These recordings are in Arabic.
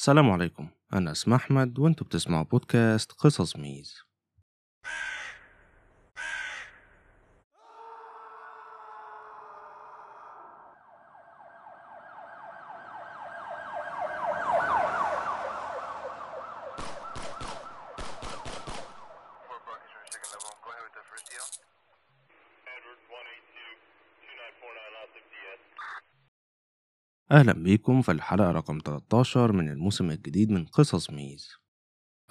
السلام عليكم. أنا اسمي أحمد وأنتوا بتسمعوا بودكاست قصص ميز. أهلا بيكم في الحلقة رقم 13 من الموسم الجديد من قصص ميز.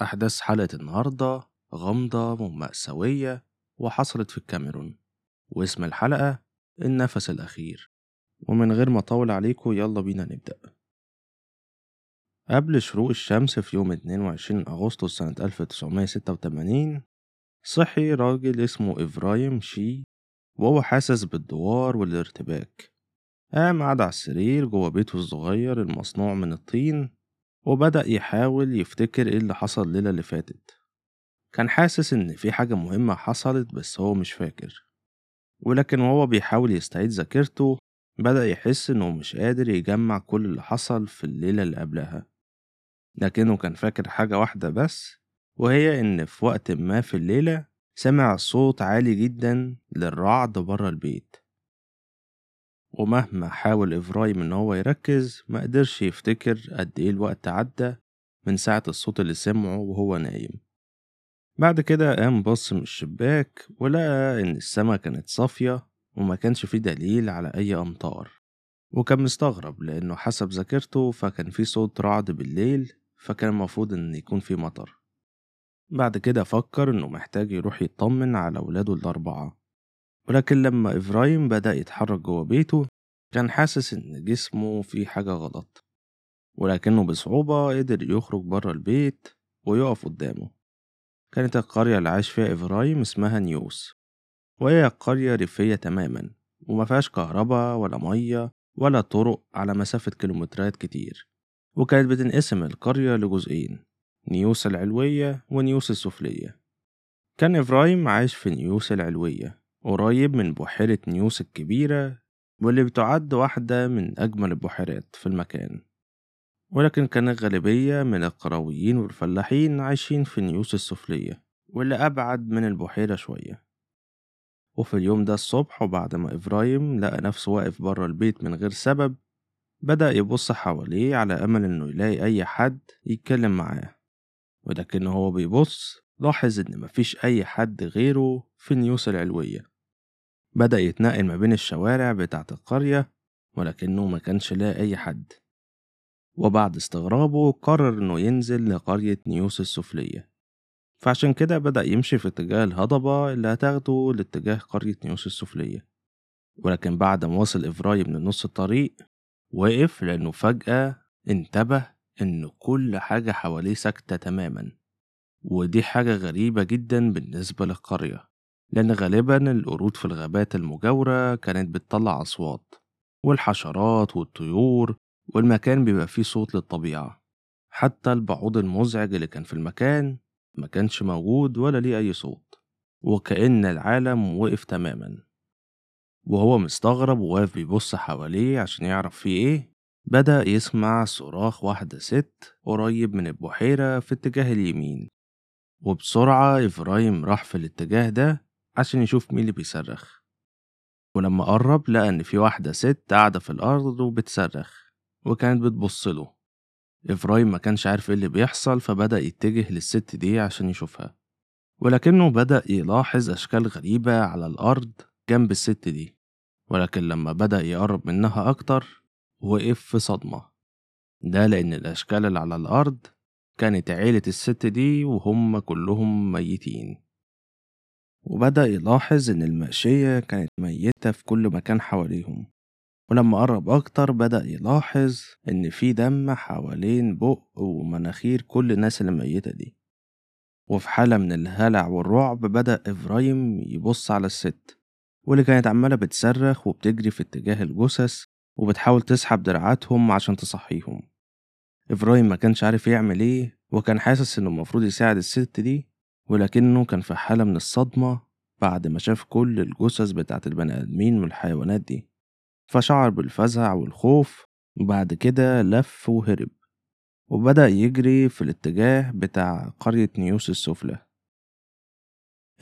أحداث حلقة النهاردة غامضة ومأساوية وحصلت في الكاميرون. واسم الحلقة النفس الأخير. ومن غير ما أطول عليكم يلا بينا نبدأ. قبل شروق الشمس في يوم 22 أغسطس سنة 1986 صحي راجل اسمه إفرايم شي وهو حاسس بالدوار والارتباك. قام قعد على السرير جوه بيته الصغير المصنوع من الطين وبدأ يحاول يفتكر إيه اللي حصل الليلة اللي فاتت. كان حاسس إن في حاجة مهمة حصلت بس هو مش فاكر. ولكن وهو بيحاول يستعيد ذاكرته بدأ يحس إنه مش قادر يجمع كل اللي حصل في الليلة اللي قبلها. لكنه كان فاكر حاجة واحدة بس وهي إن في وقت ما في الليلة سمع صوت عالي جدا للرعد برا البيت. ومهما حاول إفرايم إن هو يركز مقدرش يفتكر قد إيه الوقت عدى من ساعة الصوت اللي سمعه وهو نايم. بعد كده قام بص من الشباك ولقى إن السما كانت صافية وما كانش فيه دليل على أي أمطار. وكان مستغرب لأنه حسب ذاكرته فكان في صوت رعد بالليل فكان المفروض إن يكون في مطر. بعد كده فكر إنه محتاج يروح يطمن على ولاده الأربعة. ولكن لما إفرايم بدأ يتحرك جوه بيته كان حاسس إن جسمه فيه حاجة غلط ولكنه بصعوبة قدر يخرج بره البيت ويقف قدامه. كانت القرية اللي عاش فيها إفرايم اسمها نيوس وهي قرية ريفية تماما ومفيهاش كهرباء ولا مية ولا طرق على مسافة كيلومترات كتير وكانت بتنقسم القرية لجزئين نيوس العلوية ونيوس السفلية. كان إفرايم عايش في نيوس العلوية قريب من بحيرة نيوس الكبيرة واللي بتعد واحدة من أجمل البحيرات في المكان. ولكن كان الغالبية من القرويين والفلاحين عايشين في نيوس السفلية واللي أبعد من البحيرة شوية. وفي اليوم ده الصبح وبعد ما إبراهيم لقى نفسه واقف بره البيت من غير سبب بدأ يبص حواليه على أمل إنه يلاقي أي حد يتكلم معاه. ولكن هو بيبص لاحظ إن مفيش أي حد غيره في نيوس العلوية. بدأ يتنقل ما بين الشوارع بتاعة القرية ولكنه ما كانش لاقي أي حد. وبعد استغرابه قرر إنه ينزل لقرية نيوس السفلية. فعشان كده بدأ يمشي في اتجاه الهضبة اللي هتاخده لاتجاه قرية نيوس السفلية. ولكن بعد ما وصل إفرايم لنص الطريق وقف لأنه فجأة انتبه إن كل حاجة حواليه ساكتة تماما. ودي حاجة غريبة جدا بالنسبة للقرية. لأن غالبا القرود في الغابات المجاورة كانت بتطلع أصوات والحشرات والطيور والمكان بيبقى فيه صوت للطبيعة. حتى البعوض المزعج اللي كان في المكان ما كانش موجود ولا ليه أي صوت وكأن العالم وقف تماما. وهو مستغرب وواقف بيبص حواليه عشان يعرف فيه إيه بدأ يسمع صراخ واحدة ست قريب من البحيرة في اتجاه اليمين. وبسرعة إفرايم راح في الاتجاه ده عشان يشوف مين اللي بيصرخ. ولما قرب لقى إن في واحدة ست قاعدة في الأرض وبتصرخ وكانت بتبصله إفرايم ما كانش عارف إيه اللي بيحصل فبدأ يتجه للست دي عشان يشوفها. ولكنه بدأ يلاحظ أشكال غريبة على الأرض جنب الست دي. ولكن لما بدأ يقرب منها أكتر وقف في صدمة. ده لأن الأشكال اللي على الأرض كانت عيلة الست دي وهم كلهم ميتين. وبدأ يلاحظ إن المأشية كانت ميتة في كل مكان حواليهم. ولما قرب أكتر بدأ يلاحظ إن في دم حوالين بق ومناخير كل الناس اللي ميتة دي. وفي حالة من الهلع والرعب بدأ إبراهيم يبص على الست واللي كانت عمالة بتصرخ وبتجري في اتجاه الجثث وبتحاول تسحب دراعاتهم عشان تصحيهم. إبراهيم ما كانش عارف يعمل إيه وكان حاسس إنه المفروض يساعد الست دي ولكنه كان في حالة من الصدمة بعد ما شاف كل الجثث بتاعت البني آدمين والحيوانات دي. فشعر بالفزع والخوف وبعد كده لف وهرب وبدأ يجري في الاتجاه بتاع قرية نيوس السفلى.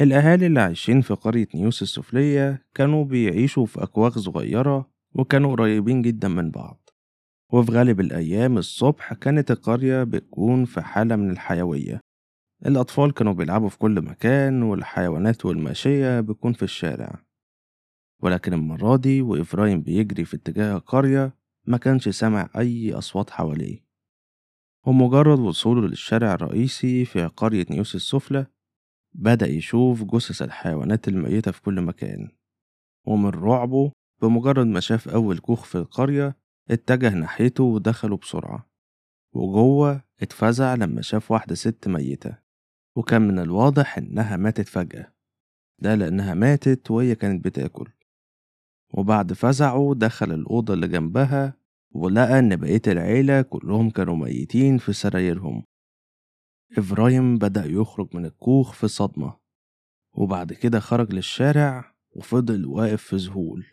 الأهالي اللي عايشين في قرية نيوس السفلية كانوا بيعيشوا في أكواخ صغيرة وكانوا قريبين جدا من بعض. وفي غالب الأيام الصبح كانت القرية بتكون في حالة من الحيوية. الأطفال كانوا بيلعبوا في كل مكان والحيوانات والماشية بتكون في الشارع. ولكن المرة دي وإفرايم بيجري في اتجاه القرية ما كانش سامع أي أصوات حواليه. ومجرد وصوله للشارع الرئيسي في قرية نيوس السفلى بدأ يشوف جثث الحيوانات الميتة في كل مكان. ومن رعبه بمجرد ما شاف أول كوخ في القرية اتجه ناحيته ودخله بسرعة. وجوه اتفزع لما شاف واحدة ست ميتة. وكان من الواضح إنها ماتت فجأة. ده لأنها ماتت وهي كانت بتاكل. وبعد فزعه دخل الأوضة اللي جنبها ولقى إن بقية العيلة كلهم كانوا ميتين في سرايرهم. إبراهيم بدأ يخرج من الكوخ في صدمة. وبعد كده خرج للشارع وفضل واقف في ذهول.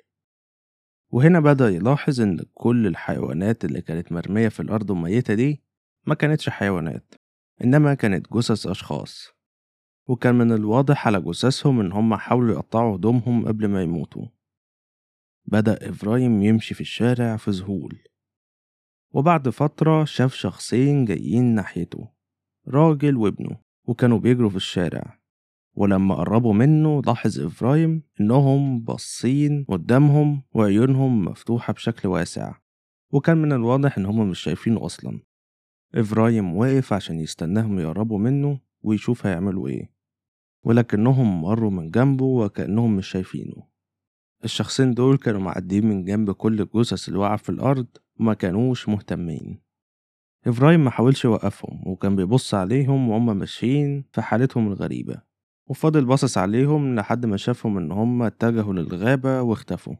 وهنا بدأ يلاحظ إن كل الحيوانات اللي كانت مرمية في الأرض وميتة دي ما كانتش حيوانات. إنما كانت جثث أشخاص وكان من الواضح على جثثهم إن هم حاولوا يقطعوا هدومهم قبل ما يموتوا. بدأ إفرايم يمشي في الشارع في ذهول وبعد فترة شاف شخصين جايين ناحيته راجل وابنه وكانوا بيجروا في الشارع. ولما قربوا منه لاحظ إفرايم إنهم باصين قدامهم وعيونهم مفتوحة بشكل واسع وكان من الواضح إن هما مش شايفينه أصلا. إفرايم واقف عشان يستناهم يقربوا منه ويشوف هيعملوا إيه. ولكنهم مروا من جنبه وكأنهم مش شايفينه. الشخصين دول كانوا معديين من جنب كل الجثث اللي في الأرض وما كانوش مهتمين. إبراهيم ما حاولش يوقفهم وكان بيبص عليهم وهم ماشيين في حالتهم الغريبة. وفضل باصص عليهم لحد ما شافهم إن هم اتجهوا للغابة واختفوا.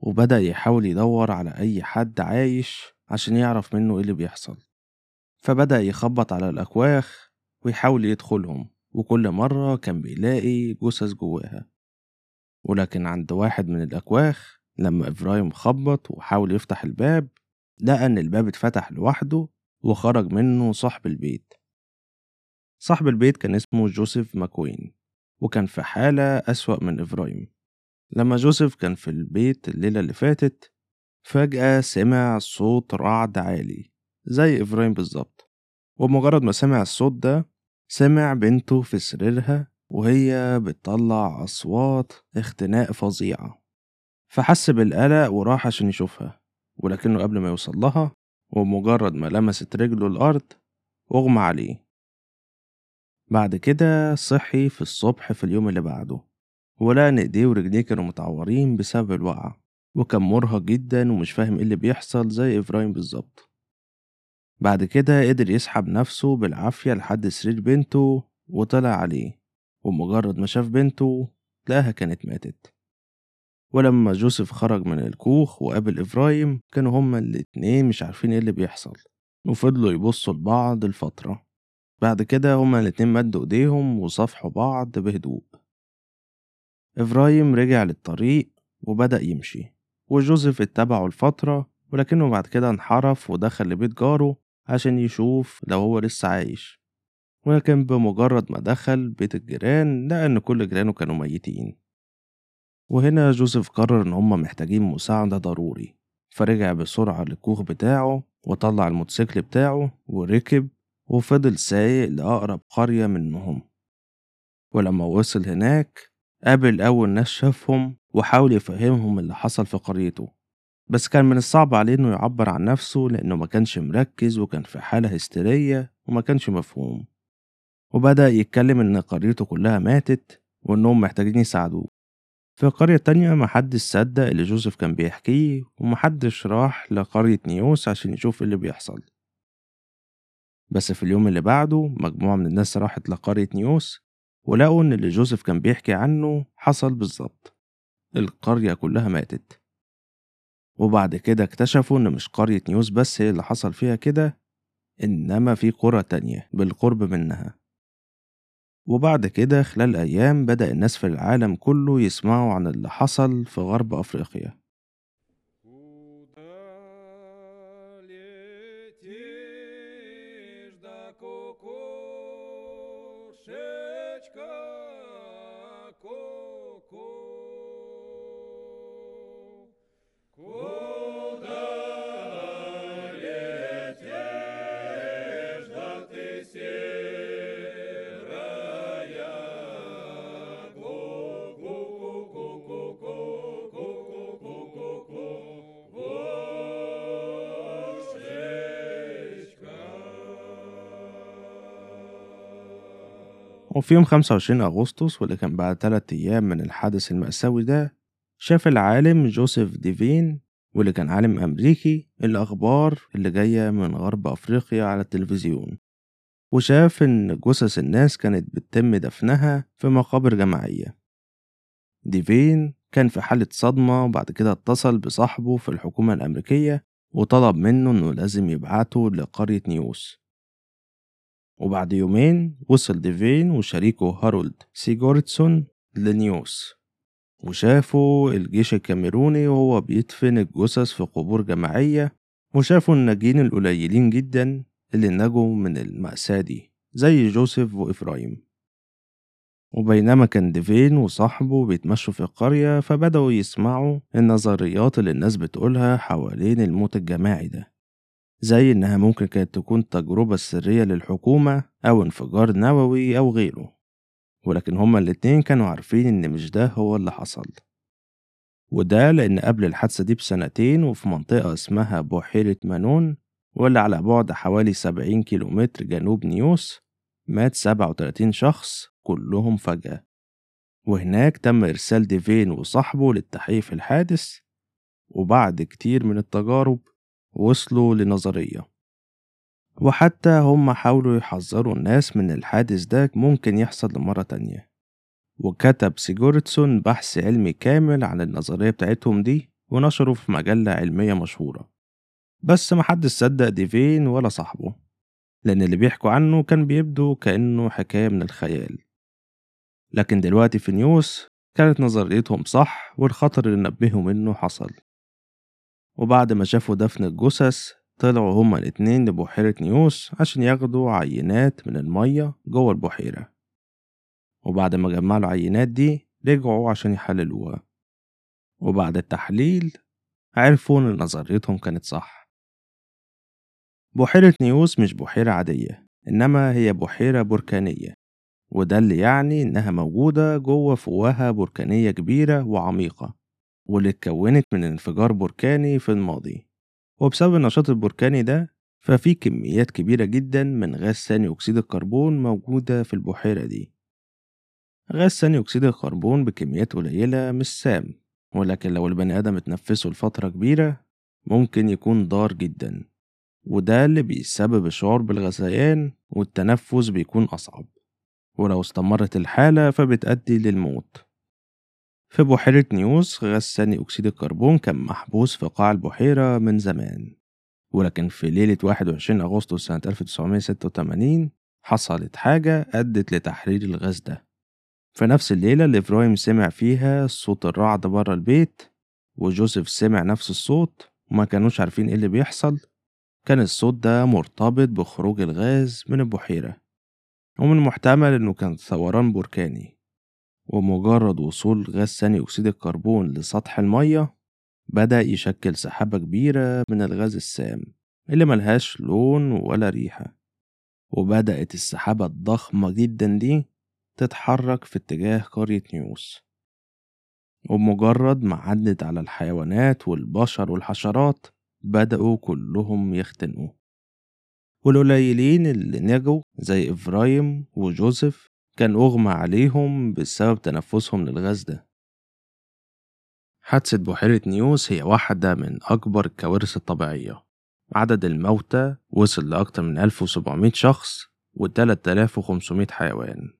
وبدأ يحاول يدور على أي حد عايش عشان يعرف منه إيه اللي بيحصل. فبدأ يخبط على الأكواخ ويحاول يدخلهم وكل مرة كان بيلاقي جثث جواها. ولكن عند واحد من الأكواخ لما إبراهيم خبط وحاول يفتح الباب لقى إن الباب اتفتح لوحده وخرج منه صاحب البيت. صاحب البيت كان اسمه جوزيف ماكوين وكان في حالة أسوأ من إبراهيم. لما جوزيف كان في البيت الليلة اللي فاتت فجأة سمع صوت رعد عالي. زي إبراهيم بالظبط. ومجرد ما سمع الصوت ده سمع بنته في سريرها وهي بتطلع أصوات اختناق فظيعة فحس بالقلق وراح عشان يشوفها ولكنه قبل ما يوصل لها ومجرد ما لمست رجله الأرض أغمى عليه. بعد كده صحي في الصبح في اليوم اللي بعده ولقى إن إيديه ورجليه كانوا متعورين بسبب الوقعة وكان مرهق جدا ومش فاهم إيه اللي بيحصل زي إبراهيم بالظبط. بعد كده قدر يسحب نفسه بالعافية لحد سرير بنته وطلع عليه ومجرد ما شاف بنته لقاها كانت ماتت. ولما جوزيف خرج من الكوخ وقابل إبراهيم كانوا هما الاتنين مش عارفين إيه اللي بيحصل وفضلوا يبصوا لبعض لفترة. بعد كده هما الاتنين مدوا إيديهم وصافحوا بعض بهدوء. إبراهيم رجع للطريق وبدأ يمشي وجوزيف اتبعه لفترة ولكنه بعد كده انحرف ودخل لبيت جاره عشان يشوف لو هو لسه عايش. ولكن بمجرد ما دخل بيت الجيران لقى إن كل جيرانه كانوا ميتين. وهنا جوزيف قرر إن هما محتاجين مساعدة ضروري. فرجع بسرعة للكوخ بتاعه وطلع الموتوسيكل بتاعه وركب وفضل سايق لأقرب قرية منهم. ولما وصل هناك قابل أول ناس شافهم وحاول يفهمهم اللي حصل في قريته. بس كان من الصعب عليه إنه يعبر عن نفسه لأنه ما كانش مركز وكان في حالة هستيرية وما كانش مفهوم. وبدأ يتكلم إن قريته كلها ماتت وإنهم محتاجين يساعدوه. في قرية تانية محدش صدق اللي جوزيف كان بيحكيه ومحدش راح لقرية نيوس عشان يشوف اللي بيحصل. بس في اليوم اللي بعده مجموعة من الناس راحت لقرية نيوس ولقوا إن اللي جوزيف كان بيحكي عنه حصل بالظبط. القرية كلها ماتت. وبعد كده اكتشفوا إن مش قرية نيوس بس هي اللي حصل فيها كده إنما في قرى تانية بالقرب منها. وبعد كده خلال أيام بدأ الناس في العالم كله يسمعوا عن اللي حصل في غرب أفريقيا. وفي يوم 25 أغسطس واللي كان بعد تلات أيام من الحادث المأساوي ده شاف العالم جوزيف ديفين واللي كان عالم أمريكي الأخبار اللي جاية من غرب أفريقيا على التلفزيون. وشاف إن جثث الناس كانت بتتم دفنها في مقابر جماعية. ديفين كان في حالة صدمة وبعد كده اتصل بصاحبه في الحكومة الأمريكية وطلب منه إنه لازم يبعته لقرية نيوس. وبعد يومين وصل ديفين وشريكه هارولد سيجورتسون لنيوس وشافوا الجيش الكاميروني وهو بيدفن الجثث في قبور جماعية وشافوا الناجين القليلين جدا اللي نجوا من المأساة دي زي جوزيف وإفرايم. وبينما كان ديفين وصاحبه بيتمشوا في القرية فبدأوا يسمعوا النظريات اللي الناس بتقولها حوالين الموت الجماعي ده. زي إنها ممكن كانت تكون تجربة سرية للحكومة أو انفجار نووي أو غيره ولكن هما الاتنين كانوا عارفين إن مش ده هو اللي حصل. وده لأن قبل الحادثة دي بسنتين وفي منطقة اسمها بحيرة مانون واللي على بعد حوالي 70 كيلومتر جنوب نيوس مات 37 شخص كلهم فجأة. وهناك تم إرسال ديفين وصاحبه للتحقيق في الحادث وبعد كتير من التجارب وصلوا لنظرية. وحتى هم حاولوا يحذروا الناس من الحادث ده ممكن يحصل لمرة تانية. وكتب سيجورتسون بحث علمي كامل عن النظرية بتاعتهم دي ونشره في مجلة علمية مشهورة. بس محدش صدق ديفين ولا صاحبه لأن اللي بيحكوا عنه كان بيبدو كأنه حكاية من الخيال. لكن دلوقتي في نيوس كانت نظريتهم صح والخطر اللي نبهوا منه حصل. وبعد ما شافوا دفن الجثث طلعوا هما الاتنين لبحيرة نيوس عشان ياخدوا عينات من المية جوه البحيرة. وبعد ما جمعوا العينات دي رجعوا عشان يحللوها. وبعد التحليل عرفوا إن نظريتهم كانت صح. بحيرة نيوس مش بحيرة عادية إنما هي بحيرة بركانية وده اللي يعني إنها موجودة جوه فوهة بركانية كبيرة وعميقة. واللي اتكونت من انفجار بركاني في الماضي. وبسبب النشاط البركاني ده ففي كميات كبيرة جدا من غاز ثاني أكسيد الكربون موجودة في البحيرة دي. غاز ثاني أكسيد الكربون بكميات قليلة مش سام ولكن لو البني آدم اتنفسه لفترة كبيرة ممكن يكون ضار جدا. وده اللي بيسبب الشعور بالغثيان والتنفس بيكون أصعب. ولو استمرت الحالة فبتأدي للموت. في بحيرة نيوس غاز ثاني أكسيد الكربون كان محبوس في قاع البحيرة من زمان. ولكن في ليلة 21 أغسطس سنة 1986 حصلت حاجة أدت لتحرير الغاز ده. في نفس الليلة اللي إبراهيم سمع فيها صوت الرعد بره البيت وجوزيف سمع نفس الصوت وما كانوش عارفين إيه اللي بيحصل كان الصوت ده مرتبط بخروج الغاز من البحيرة. ومن المحتمل إنه كان ثوران بركاني. ومجرد وصول غاز ثاني أكسيد الكربون لسطح المية بدأ يشكل سحابة كبيرة من الغاز السام اللي ملهاش لون ولا ريحة. وبدأت السحابة الضخمة جدا دي تتحرك في اتجاه قرية نيوس. وبمجرد ما عدت على الحيوانات والبشر والحشرات بدأوا كلهم يختنقوا. والقليلين اللي نجوا زي إفرايم وجوزيف كان أغمى عليهم بسبب تنفسهم للغاز ده. حادثة بحيرة نيوس هي واحدة من أكبر الكوارث الطبيعية. عدد الموتى وصل لأكتر من 1700 شخص و 3500 حيوان.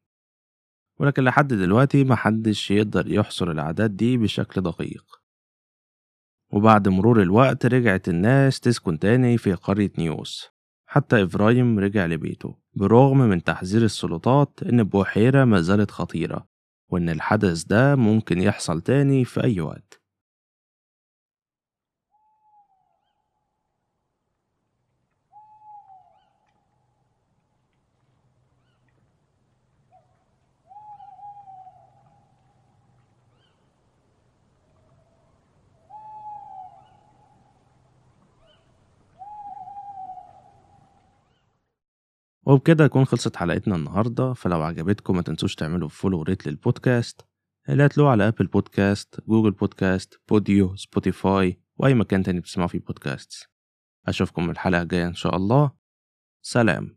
ولكن لحد دلوقتي محدش يقدر يحصر الأعداد دي بشكل دقيق. وبعد مرور الوقت رجعت الناس تسكن تاني في قرية نيوس. حتى إبراهيم رجع لبيته. برغم من تحذير السلطات إن البحيرة ما زالت خطيرة وإن الحدث ده ممكن يحصل تاني في أي وقت. وبكده تكون خلصت حلقتنا النهاردة. فلو عجبتكم ما تنسوش تعملوا follow rate للبودكاست. اللي هتلاقوه على Apple Podcast Google Podcast Podeo Spotify وأي مكان تاني بتسمعوا فيه بودكاست أشوفكم الحلقة الجاية إن شاء الله. سلام.